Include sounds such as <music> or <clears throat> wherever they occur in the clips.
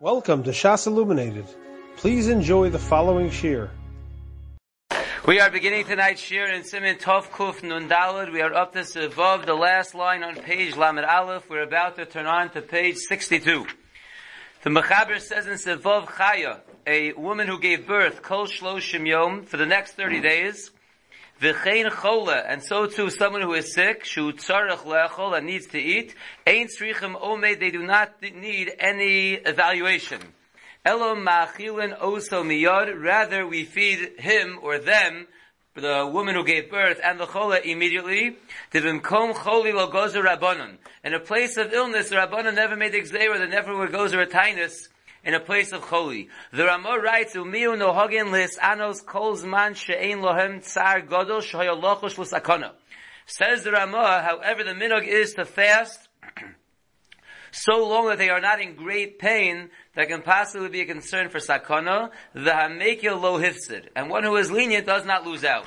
Welcome to Shas Illuminated. Please enjoy the following shir. We are beginning tonight's shir in Simin Tov Kuf Nun Dalad. We are up to above the last line on page Lamed Aleph. We're about to turn on to page 62. The Mechaber says in Sevov Chaya, a woman who gave birth, Kol Shloshim Yom, for the next 30 days, V'chein chola, and so too someone who is sick, shu tzarech le'echol, and needs to eat, ein tzrichem omed, they do not need any evaluation. Elo ma'achilin oso miyod, rather we feed him or them, the woman who gave birth and the chola immediately. Divimkom choli lo gozer rabbanon. In a place of illness, the rabbanon never made the gzeira, the never would gozer a tinus in a place of holy. The Ramah writes, "Umiu nohagin lis anos kol zman she'ein lohem tsar gadol shehayalochush l'sakana." Says the Ramah, however, the minog is to fast <clears throat> so long that they are not in great pain that can possibly be a concern for sakana. The hamekil lo and one who is lenient does not lose out.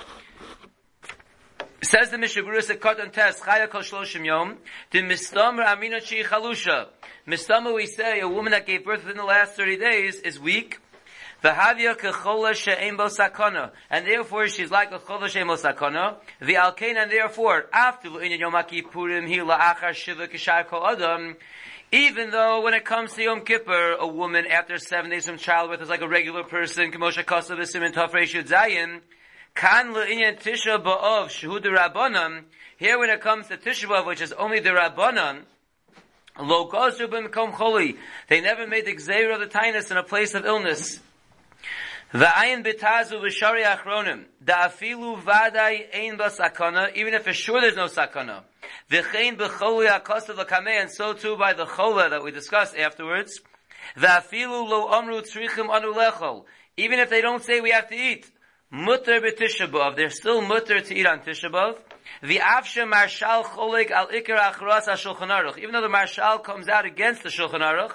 Says the Mishaburis at Katan Test, Chaya Kol Shloshim Yom, the Mistamer Amina Chi Chalusha. Mistamer, we say, a woman that gave birth within the last 30 days is weak. V'havya kechola she'em bo sakana. And therefore she's like a chola she'em bo sakana. V'alkein, and therefore, after l'inyan Yom HaKippurim, hi la'achar shiva kishar ko adam, even though when it comes to Yom Kippur, a woman after seven days from childbirth is like a regular person, Kemosha Kosav Isim and Tafrei Shud Zayin, Kan le'inyan Tisha B'Av Shehu Rabbanan. Here when it comes to Tisha which is only the Rabbanan, Lo Gozu B'Mkom Choli. They never made the Gzeir of the Tainus in a place of illness. V'ayin bitazu v'shari achronim. Da'afilu v'adai ein sakana, even if for sure there's no sakana. V'chein b'choli ha'kostav l'kameh, and so too by the chola that we discussed afterwards. V'afilu lo omru tzrichim anu lechol. Even if they don't say we have to eat mutter b'tisha They're still mutter to eat on Tisha B'av. The Avsha Marshal Cholik al Ikar Achras HaShulchan Aruch. Even though the Marshal comes out against the Shulchan Aruch,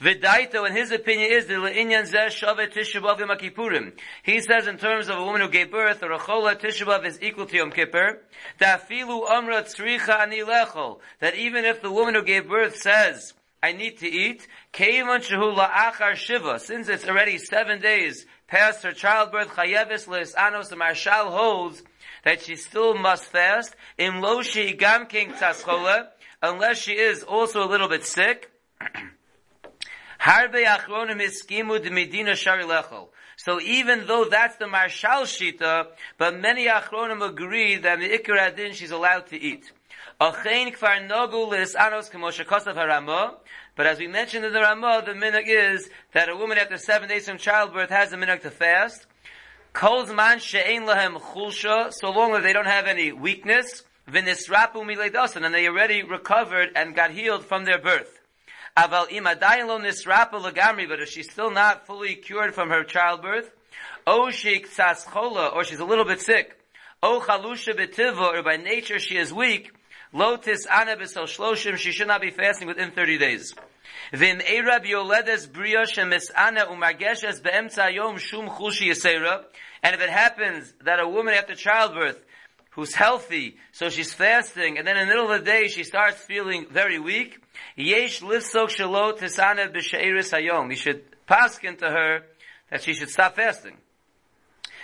V'daito, and his opinion is the le'inyan zeh shavet Tisha B'av Yom Kippurim. He says in terms of a woman who gave birth, or a chola Tisha B'av is equal to Yom Kippur. Dafilu amra tzricha ani lechol. That even if the woman who gave birth says, I need to eat, shiva, since it's already seven days past her childbirth, chayevis anos, the marshal holds that she still must fast, lo king unless she is also a little bit sick. <clears throat> So even though that's the marshal shita, but many achronim agree that the ikar adin she's allowed to eat. But as we mentioned in the Ramah, the minhag is that a woman after seven days from childbirth has a minhag to fast. Kol zman she'ein lahem chulsha, so long as they don't have any weakness, v'nisrapu miledasan, and they already recovered and got healed from their birth. Aval ima lo nisrapu lagamri, but if she's still not fully cured from her childbirth, o sheik chola, or she's a little bit sick, o chalusha betiva, or by nature she is weak, Lotis ana b'sel shloshim, she should not be fasting within 30 days. V'im erab yoledes bria shemis ana umargeshes be'emtza yom shum chushi yisera. And if it happens that a woman after childbirth who's healthy, so she's fasting, and then in the middle of the day she starts feeling very weak, yesh lifsok shelo tisana b'sheiris hayom. You should paskin to her that she should stop fasting.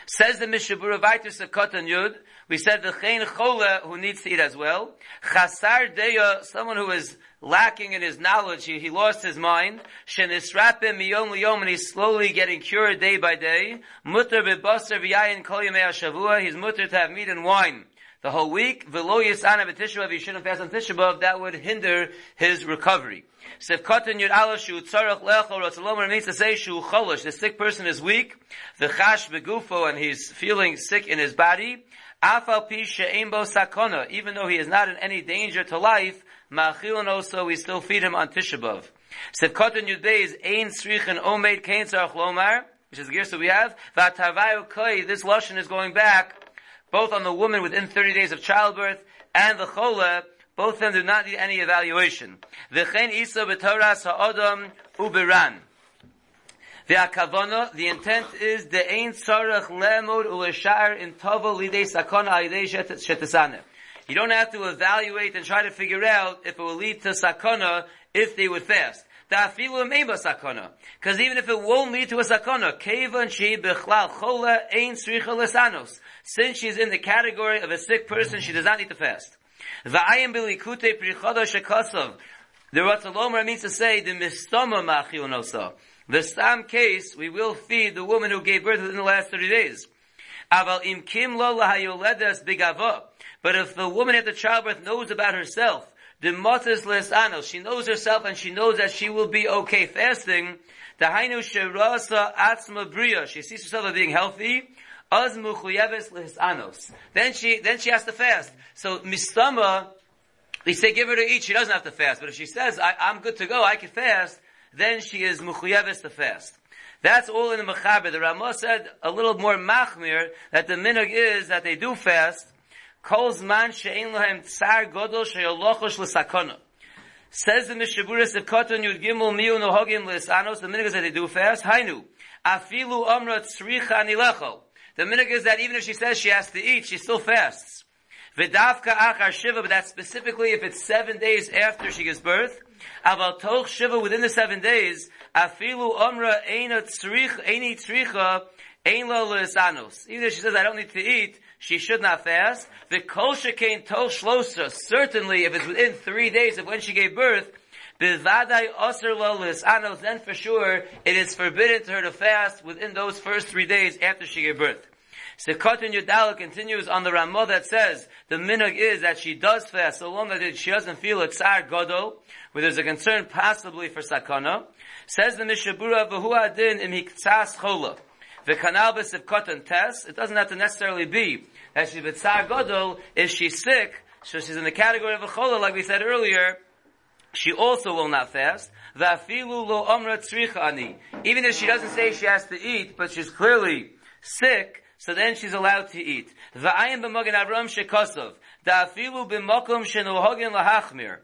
Says the Mishabura Vaitis of Kotan Yud, we said the Chen Chola who needs to eat as well. Chasar Deya, someone who is lacking in his knowledge, he, he lost his mind. Shenisrapim miyom liyom, and he's slowly getting cured day by day. Mutter bebasar v'yayin kol yamei shavua, he's mutter to have meat and wine the whole week. V'lo yisana he shouldn't fast on Tisha that would hinder his recovery. Sef katan yud ala shu tzarech lechol ratzalom means to say shu cholosh. The sick person is weak. The chash begufo and he's feeling sick in his body. Afal pi she'em bo sakona. Even though he is not in any danger to life, ma'achilon also we still feed him on Tisha B'av. Sef katan yud is ein srichen omeid kain tzarech lomar. Which is the gear so we have. V'atavayu koi. This lashon is going back both on the woman within 30 days of childbirth and the chola both of them do not need any evaluation. V'chein isa b'toras ha'odam uberan. The the intent is the ein tzarech lemod u'leshar in tova lidei sakona alidei shetasane. You don't have to evaluate and try to figure out if it will lead to sakona if they would fast. Because even if it won't lead to a lesanos. Since she's in the category of a sick person, she does not need to fast. Va'ayim bilikute prichodo shekosov. The Ratzalomer means to say, the mistoma machionosa. The stam case, we will feed the woman who gave birth within the last 30 days. Aval im kim lo lahayoledes bigava. But if the woman at the childbirth knows about herself, the motzes lesanos, she knows herself and she knows that she will be okay fasting, the hainu sherasa atzma she sees herself as being healthy, az muchuyeves lesanos. Then she, then she has to fast. So mistama, we say give her to eat, she doesn't have to fast. But if she says, I, am good to go, I can fast, then she is muchuyeves to fast. That's all in the Mechaber. The Ramah said a little more machmir that the minog is that they do fast, Kol zman she'en lohem tsar godol she'yolochosh l'sakona. Says the Mishaburis of Koton Yud Gimel Miu Nohogim L'Sanos, the minhag that they do fast, Hainu, Afilu Amra Tzricha Nilecho. The minhag is that even if she says she has to eat, she still fasts. V'davka Achar Shiva, but that's specifically if it's seven days after she gives birth. Aval Toch Shiva within the seven days, Afilu Amra Eina Tzricha, Eini Tzricha, Ein Lo L'Sanos. Even if she says I don't need to eat, she should not fast. The kol shekain tol shlosa, certainly if it's within three days of when she gave birth, Bivadai Aser Lolis Anos, then for sure it is forbidden to her to fast within those first three days after she gave birth. Sekot Yudala continues on the Ramah that says the minhag is that she does fast so long that she doesn't feel a tsar godol, where there's a concern possibly for sakana. Says the Mishabura V'hu Adin im Hiktsas Chola. The kanal b'sivkot test, it doesn't have to necessarily be that she's b'tzar godol, if she's sick, so she's in the category of a chola, like we said earlier, she also will not fast. Even if she doesn't say she has to eat, but she's clearly sick, so then she's allowed to eat. V'ayim b'mogen avram shekosov. Da'afilu b'mokom shenohogin lahachmir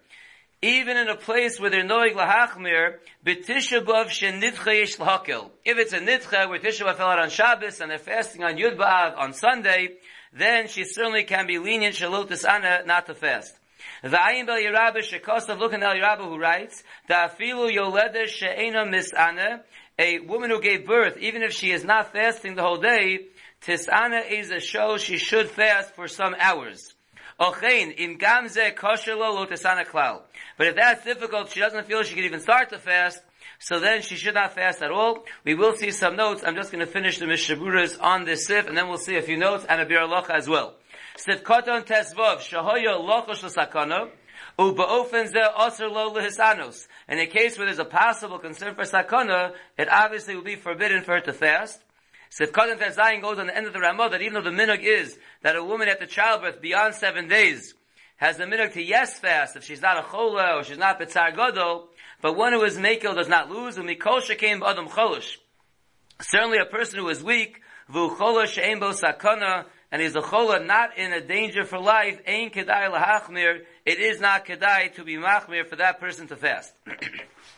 even in a place where they're noig lahachmir, b'tisha b'av shenitcha yesh lahakel. If it's a nitcha where Tisha B'av fell out on Shabbos and they're fasting on Yud B'av on Sunday, then she certainly can be lenient shalotis ana not to fast. The Ayin Bel Yerabah Shekosav, look at Eliyahu Rabbah who writes, Da'afilu yoleda she'ena misana, a woman who gave birth, even if she is not fasting the whole day, tisana is a show she should fast for some hours. Ochein, in gamze koshelo lo tesana klal. But if that's difficult, she doesn't feel she can even start to fast, so then she should not fast at all. We will see some notes. I'm just going to finish the Mishaburas on this sif, and then we'll see a few notes and a bir as well. Sif koton tesvov, shahoyo lochosh lehisanos. In a case where there's a possible concern for sakana, it obviously will be forbidden for her to fast. Sifkatan Tezayin goes on the end of the Ramah that even though the minhag is that a woman at the childbirth beyond seven days has the minhag to yes fast if she's not a chola or she's not betzar godol, but one who is mekel does not lose, and mikol shekem adam cholish. Certainly a person who is weak, vu cholish bo sakana, and is a chola not in a danger for life, ein kedai lahachmir, it is not kedai to be machmir for that person to fast. <clears throat>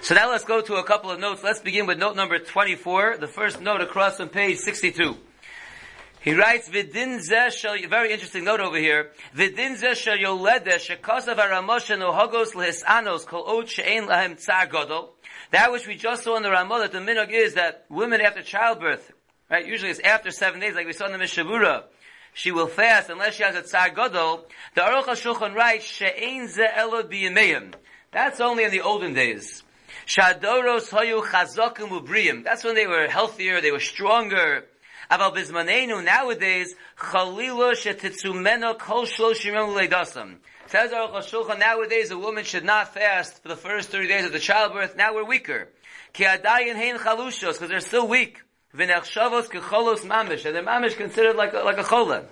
So now let's go to a couple of notes. Let's begin with note number 24, the first note across on page 62. He writes, "Vidin zeh shel." Very interesting note over here. Vidin zeh shel yolede shekasav aramosha no hagos lehisanos kol od she'en lahem tsar godol. That which we just saw in the Ramah that the minog is that women after childbirth, right? Usually it's after seven days, like we saw in the Mishavura. She will fast unless she has a tsar godol. The Aruch HaShulchan writes, "She'en zeh elo biyameim." That's only in the olden days. Shadoros hoyu chazokim ubriyim. That's when they were healthier, they were stronger. Aval bizmanenu nowadays chalila shetitzumeno kol shloshim yom leidasam. Says Aruch HaShulchan, nowadays a woman should not fast for the first 30 days of the childbirth. Now we're weaker. Ki adayin hein chalushos, because they're still weak. V'nechshavos kecholos mamish, and the mamish considered like a, like a cholah.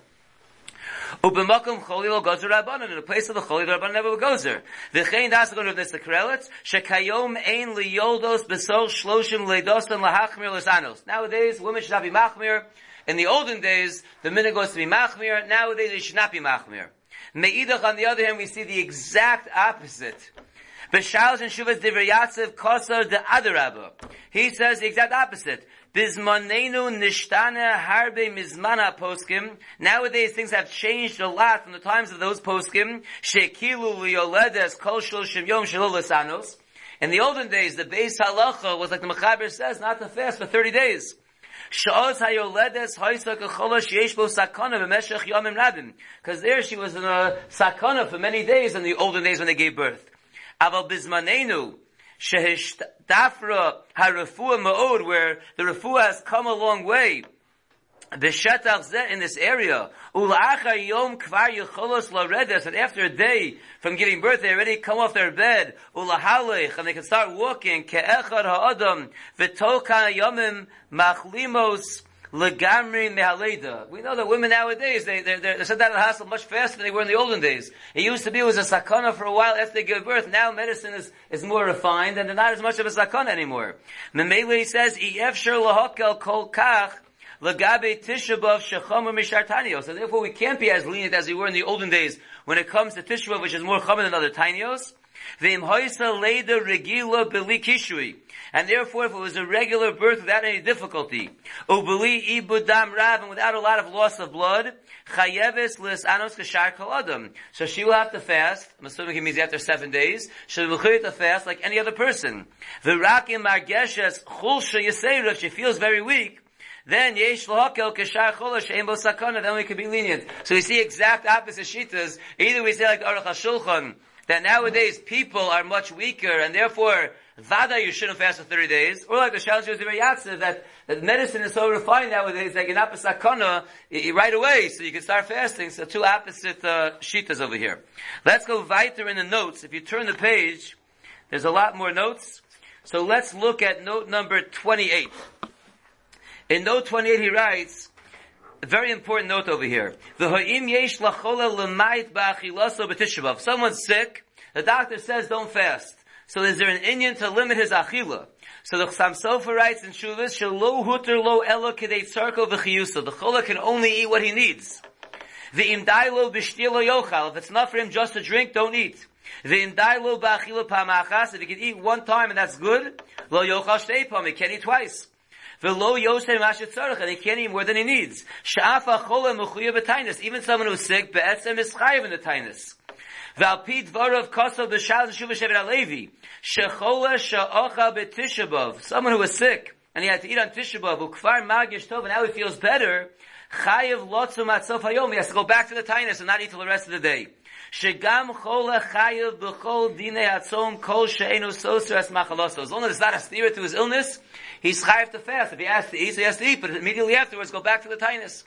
Ubemakum cholil gozer rabbanon. In the place of the cholil, the rabbanon never there. V'chein das to this the krelitz. Shekayom ein liyoldos besol shloshim leidosan lahachmir lesanos. Nowadays, women should not be machmir. In the olden days, the minhag goes to be machmir. Nowadays, they should not be machmir. Meidach, on the other hand, we see the exact opposite. B'shalos and Shuvas Divrei Yatsev Kosar de Adarabba. He says the exact opposite. Bizmanenu nishtana harbe mizmana poskim. Nowadays things have changed a lot from the times of those poskim. Shekilu liyoledes kol shloshim yom anos. In the olden days, the base halacha was like the Mechaber says, not to fast for 30 days. Because there she was in a sakana for many days in the olden days when they gave birth. Aval bizmanenu, shehishtafra harafua ma'od, where the refuah has come a long way. In this area, and after a day from giving birth, they already come off their bed, and they can start walking, legamri mehaleda. We know that women nowadays, they, they, they said that in the hospital much faster than they were in the olden days. It used to be it was a sakana for a while after they give birth. Now medicine is, is more refined and they're not as much of a sakana anymore. Memele says, Efshar lahakel kol kach, Lagabe. So therefore we can't be as lenient as we were in the olden days when it comes to Tishabov, which is more common than other Kishui. And therefore, if it was a regular birth without any difficulty, Ubeli Ibudam Rav, and without a lot of loss of blood, Chayeves Lis Anos Kashar Kaladam. So she will have to fast, I'm assuming it means after seven days, she will have to fast like any other person. Virakim Margeshes Chulsha Yisera, if she feels very weak, then yesh lahakel kashar chola she'em sakana, then we can be lenient. So we see exact opposite shitas. Either we say like Aruch HaShulchan, that nowadays people are much weaker, and therefore, Vada, you shouldn't fast for 30 days. Or like the Shalosh Yosef Yatsev, that, that medicine is so refined nowadays that you're not right away, so you can start fasting. So two opposite uh, shitas over here. Let's go weiter in the notes. If you turn the page, there's a lot more notes. So let's look at note number 28. In note 28 he writes, a very important note over here. If someone's sick, the doctor says don't fast. So is there an Indian to limit his achila? So the Chassam Sofer writes in Shuvas, Shalo huter lo elo kedei tzarko v'chiyusa. The chola can only eat what he needs. V'im dailo b'shtilo yochal. If it's not for him just to drink, don't eat. V'im dailo b'achila pamachas. If he can eat one time and that's good, lo yochal shtei pam. He can eat twice. V'lo yosem ashet tzarech, and he can't eat more than he needs. Sha'afa chola mechuya b'tainus. Even someone who's sick, be'etzem is chayiv in the tainus. V'alpi dvarav kosav b'shal shuva shevet alevi. Shechola sha'ocha b'tishabov. Someone who was sick, and he had to eat on Tishabov, ukfar magish tov, and now he feels better, chayiv lotzum atzof hayom. He has to go back to the tainus and not eat till the rest of the day. Shegam chola chayiv b'chol dine atzom kol she'enu soser as machaloso. As long as it's not a steer to his illness, he's chayiv to fast. If he has to eat, so he has to eat, but immediately afterwards go back to the tainus.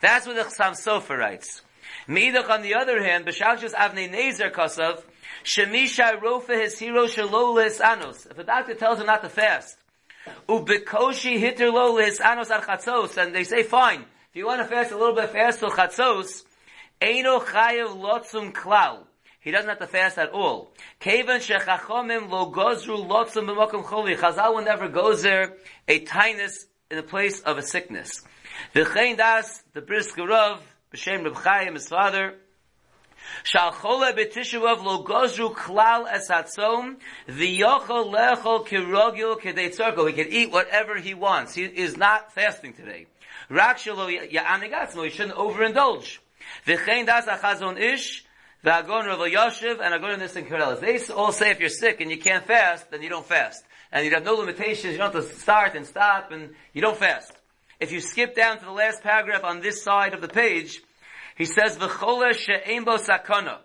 That's what the Chassam Sofer writes. Meidach on the other hand, b'shalshus avnei nezer kosav, shemisha rofa his hero shalolis anos. If a doctor tells him not to fast, ubekoshi hitter lo anos ar chatzos, and they say, fine, if you want to fast a little bit fast till chatzos, eino chayev lotzum klau. He doesn't have to fast at all. Kevan shechachomim lo gozru lotzum b'mokum choli. Chazal will never goes there a tinus in the place of a sickness. V'chein das, the brisker of, b'shem Reb Chaim, his father, Shal chole b'tishuvav lo gozru klal es hatzom v'yochol lechol kirogil kedei tzorko. He can eat whatever he wants. He is not fasting today. Rak shelo ya'anigatzmo. He shouldn't overindulge. V'chein das achazon ish v'agon Rav Yoshev and Agon Nissen Karelitz. They all say if you're sick and you can't fast, then you don't fast. And you have no limitations, you don't have to start and stop, and you don't fast. If you skip down to the last paragraph on this side of the page, he says, V'chola she'ein bo sakana.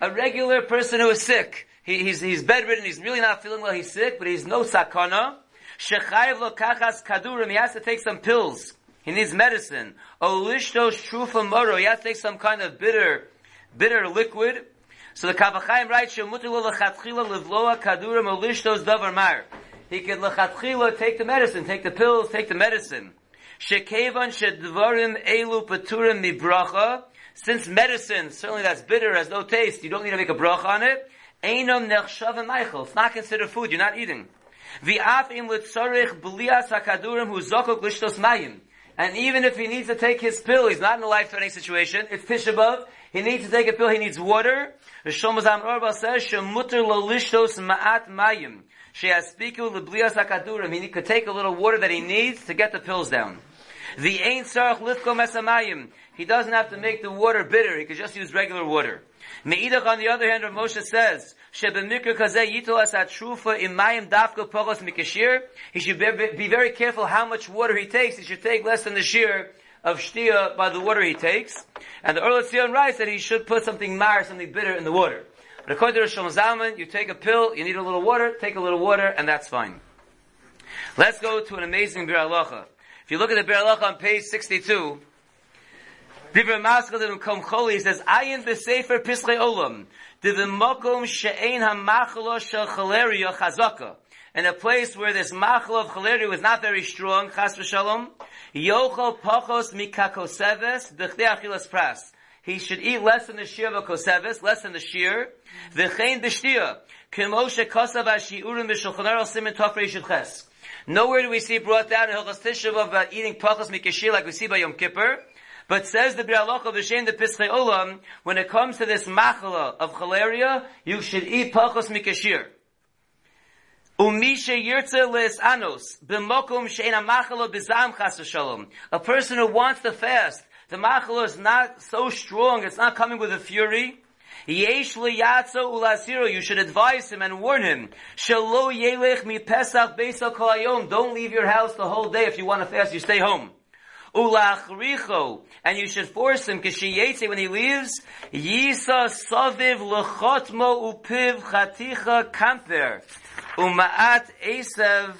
A regular person who is sick, he, he's, he's bedridden, he's really not feeling well, he's sick, but he's no sakana. Shechayev lo kachas kadurim, he has to take some pills. He needs medicine. Olishto shrufa moro, he has to take some kind of bitter, bitter liquid. So the Kavachayim writes, Shemutu lo lechatchila livloa kadurim olishtos davar mar. He could lechatchila take the medicine, take the pills, take the medicine. Shekevan shedvarim elu paturim mibracha. Since medicine, certainly that's bitter, has no taste, you don't need to make a bracha on it. Einam nechshav meichel. It's not considered food, you're not eating. V'af im b'lias hakadurim hu zokok lishtos mayim. And even if he needs to take his pill, he's not in a life-threatening situation, it's Tishabov, he needs to take a pill, he needs water. Shomazam Orba says, Shemutter lishtos ma'at mayim. Sheyaspiku leblias hakadurim. He could take a little water that he needs to get the pills down. The ain't sarach lifko mesamayim. He doesn't have to make the water bitter. He could just use regular water. Meidach, on the other hand, Rav Moshe says, Shebemikra kazeh yitol as atrufa imayim dafko pogos mikashir. He should be, very careful how much water he takes. He should take less than the shear of shtia by the water he takes. And the Or L'Tzion writes that he should put something mar, something bitter in the water. But according to Rishon Zalman, you take a pill, you need a little water, take a little water, and that's fine. Let's go to an amazing Bir. If you look at the Bir Halacha on page 62, Divrei Maskal in Kom Choli, he says, Ayin b'sefer pislei olam, divim mokom she'ein ha-machalo shel chaleria chazaka. In a place where this machlo of chaleria was not very strong, chas v'shalom, yochel pachos mikakoseves, b'chdei achilas pras. He should eat less than the shear of a koseves, less than the shear. V'chein b'shtia, kemo shekosav ha-shi'urim b'shulchan aruch simen tofrei shilches. Nowhere do we see brought down in Hilchas Tishav about uh, eating pachos mikashir like we see by Yom Kippur. But says the Bir of V'Shem the Pischei Olam, when it comes to this machala of chalaria, you should eat pachos mikashir. Umisha yirtze les b'mokum she'en machala b'zam chas. A person who wants to fast, the machala is not so strong, it's not coming with a fury. Yesh liyatzo ulasiro. You should advise him and warn him. Shalo yelech mi pesach beisal kolayom. Don't leave your house the whole day. If you want to fast, you stay home. Ulachricho. And you should force him, kishiyetze, when he leaves, yisa saviv lechotmo upiv chaticha kamper. Umaat esev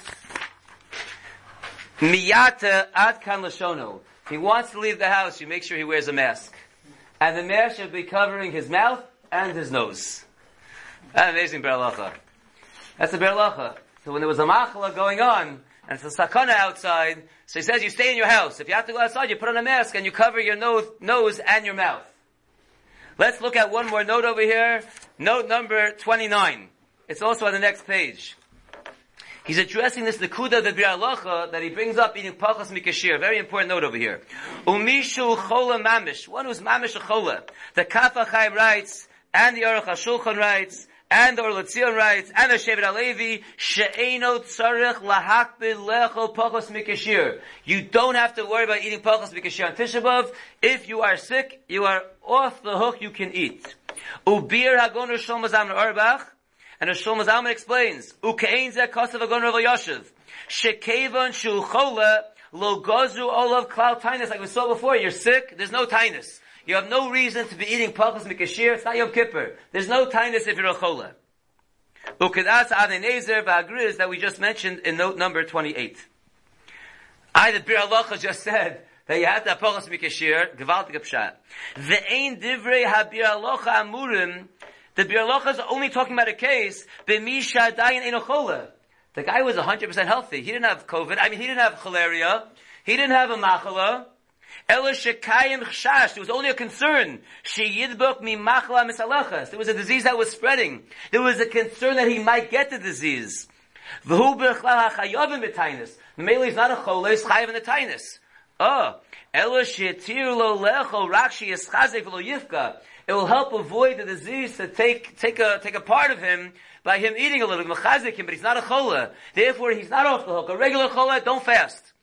miyata ad kan lashono. He wants to leave the house, you make sure he wears a mask. And the mask should be covering his mouth and his nose. That's amazing berlacha. That's a berlacha. So when there was a machala going on, and it's a sakana outside, so he says you stay in your house. If you have to go outside, you put on a mask and you cover your nose, nose and your mouth. Let's look at one more note over here. Note number 29. It's also on the next page. He's addressing this Nakuda the Bialacha that he brings up eating Pachas Mikashir. Very important note over here. Umishu Chola Mamish. One who's Mamish Chola. The Kafa Chaim writes, and the Aruch HaShulchan writes, and the Orlatzion writes, and the Shevet Alevi, She'eno tzarech lahakbid lechol pachos mikashir. You don't have to worry about eating pachos mikashir on Tisha. If you are sick, you are off the hook, you can eat. Ubir hagon Rishon Mazam Auerbach, and the Rishon Mazam explains, Ukein zeh kosav hagon Rav Yoshev, She'kevan shu chola, lo gozu olav klal tainus, like we saw before, you're sick, there's no tainus. You have no reason to be eating pachas mikashir. It's not Yom Kippur. There's no tinus if you're a chola. Ukedas adenezer v'agriz that we just mentioned in note number 28. I, the Bir Halacha just said that you have to have pachas mikashir, gewaltig pshat. Ve'ein divrei ha-Bir Halacha amurim, the Bir Halacha is only talking about a case, b'misha dayin ein chola. The guy was 100% healthy. He didn't have COVID. I mean, he didn't have chalaria. He didn't have a machala. There was only a concern. There was a disease that was spreading. There was a concern that he might get the disease. V'hu b'tainus. Mameli is not a chole, it's chayav in the tainus. Oh. It will help avoid the disease to take, take a, take a part of him by him eating a little, him, but he's not a chola. Therefore, he's not off the hook. A regular chola, don't fast.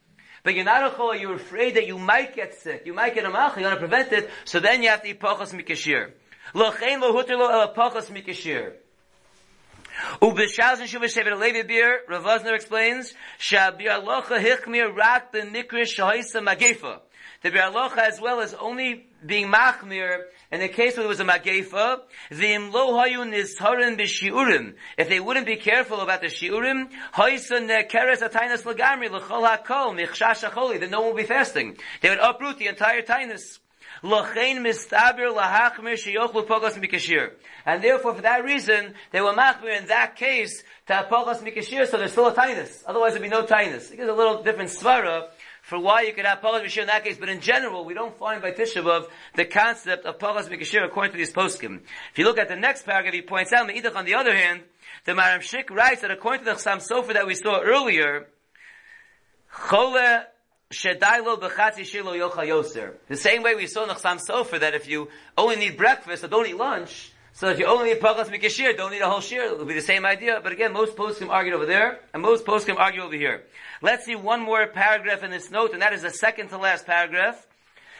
But you're not a you're afraid that you might get sick. You might get a mach, you want to prevent it, so then you have to eat pachas mikashir. Lochein lo hutter lo uh, el pachas mikashir. Ubishaz and Shuvah Shevet Levi Bir, Rav explains, Shabir alocha hichmir rak ben mikrish shahoisa. The Bir as well as only being machmir in the case where it was a magefa, v'im lo hayu nizharin b'shiurim. If they wouldn't be careful about the shiurim, haisa nekeres atainas lagamri l'chol hakol michshash acholi, then no one will be fasting. They would uproot the entire tainus. Lochein mistabir lahachmir sheyochlu pogos mikashir. And therefore, for that reason, they were machmir in that case to pogos mikashir, so there's still a tainus. Otherwise, there'd be no tainus. It gives a little different svara for why you could have pogos mikashir in that case, but in general, we don't find by Tisha B'Av the concept of pogos mikashir according to these poskim. If you look at the next paragraph, he points out, Meidach on the other hand, the Maram Shik writes that according to the Chassam Sofer that we saw earlier, Chole Shedailo b'chatzi shilo yocha yoser. The same way we saw in the Chassam Sofer that if you only need breakfast or don't eat lunch, So if you only need Pachas Mikashir, don't need a whole shir, it'll be the same idea. But again, most poskim argue over there, and most poskim argue over here. Let's see one more paragraph in this note, and that is the second to last paragraph.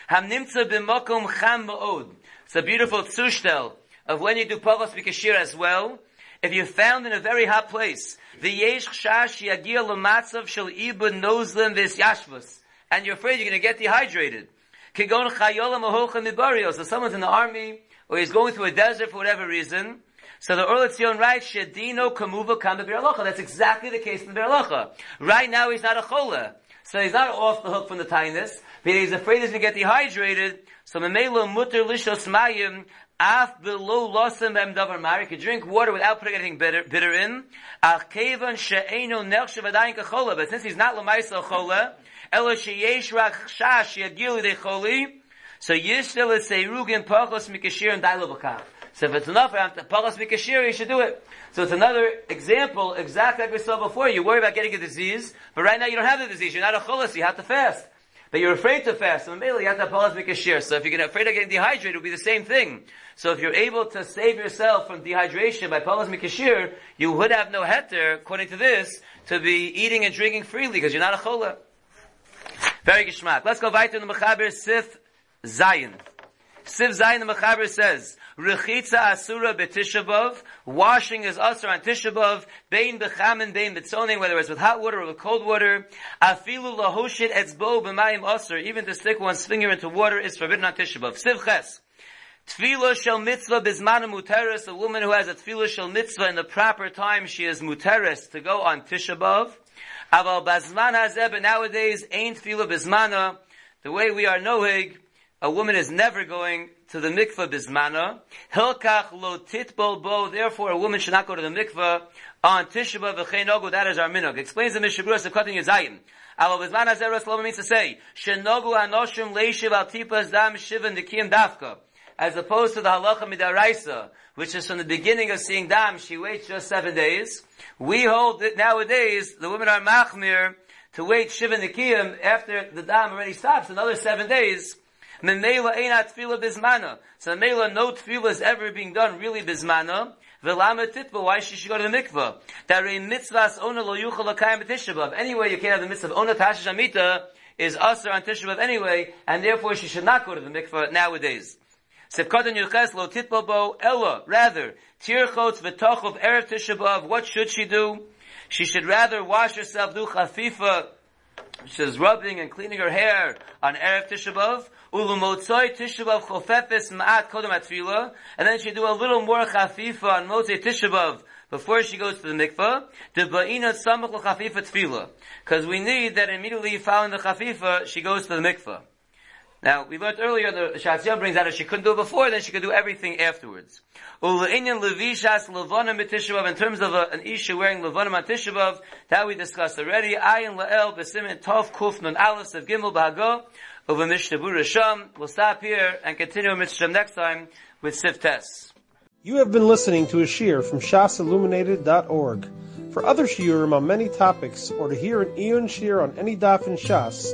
Hamnimtza b'mokum cham ma'od. It's a beautiful tzushtel of when you do Pachas Mikashir as well. If you're found in a very hot place, the yesh chash yagir l'matzav shel ibn nozlim vis yashvus, and you're afraid you're going to get dehydrated. Kigon chayola mahocha mibario. So someone's in the army, or he's going through a desert for whatever reason. So the Orla Tzion writes, Shedino kamuva kam That's exactly the case in the. Right now he's not a chola. So he's not off the hook from the tinus, but he's afraid he's going to get dehydrated. So memelo mutter lishos mayim af below losem em davar mari. Could drink water without putting anything bitter, bitter in. Ach kevan she'eno nechshav adayin kachola. But since he's not lamaisa chola, elo sheyesh rak shash yagilu de choli, so yishtel is seirugin pachos mikashir and dailabakach. So if it's enough Paras Mikashir, you should do it. So it's another example, exactly like we saw before. You worry about getting a disease, but right now you don't have the disease. You're not a cholas, you have to fast. But you're afraid to fast. So immediately you have to Paras Mikashir. So if you're afraid of getting dehydrated, it'll be the same thing. So if you're able to save yourself from dehydration by Paras Mikashir, you would have no heter, according to this, to be eating and drinking freely, because you're not a chola. Very geschmack. Let's go weiter in the Mechaber Sif Zion. Siv Zayin the Mechaber says, Rechitza Asura B'Tishabov, washing is Asur on Tishabov, Bein B'chamin, Bein B'tzoning, whether it's with hot water or with cold water, Afilu Lahoshit Etzbo B'mayim Asur, even to stick one's finger into water is forbidden on Tishabov. Siv Ches, Tfila shel mitzvah bizmana muteris, a woman who has a tfila shel mitzvah in the proper time, she is muteris to go on Tishabov. Aval bazman hazeh, but nowadays ain't tfila bizmana, the way we are nohig, a woman is never going to the mikveh bismana. Hilkach lo titbol bo. Therefore, a woman should not go to the mikveh on Tishba v'cheinogu. That is our minog. Explains the Mishabura of cutting Yizayim. Alo bismana zeros loma means to say shenogu anoshim leishiv al tipas dam shivan dekiyim dafka. As opposed to the halacha midaraisa, which is from the beginning of seeing dam, she waits just seven days. We hold that nowadays the women are machmir to wait shivan dekiyim after the dam already stops another seven days Memela ain't tefillah bismana. So Memela no tefillah is ever being done really bismana. Velama titba, why should she go to the mikvah? That a mitzvahs ona lo yuchal l'kayim b'tishabav. Anyway, you can't have the mitzvah ona tashish amita is usher on tishabav anyway, and therefore she should not go to the mikvah nowadays. Sefkatan yuches lo titba bo ella, rather, tirchotz v'tochov erev tishabav, what should she do? She should rather wash herself, do chafifa, she's rubbing and cleaning her hair on erev tishabav, Ulumotzoi Tishabav Chofefes Ma'at Kodem Atfila, and then she do a little more chafifa on Motzei Tishabav before she goes to the mikvah, ba'ina samach chafifa tefillah. Because we need that immediately following the chafifa, she goes to the mikvah. Now, we learned earlier, the Shatziyah brings out if she couldn't do it before, then she could do everything afterwards. In terms of a, an isha wearing levanim on tishabav, that we discussed already. Ayin la'el b'simin tov kuf nun alis of gimel b'hago, over Mishnah Sham. We'll stop here and continue with Mishnah next time with Siftes. You have been listening to a shear from shasilluminated.org. For other shiurim on many topics, or to hear an Eon shear on any daf in Shas,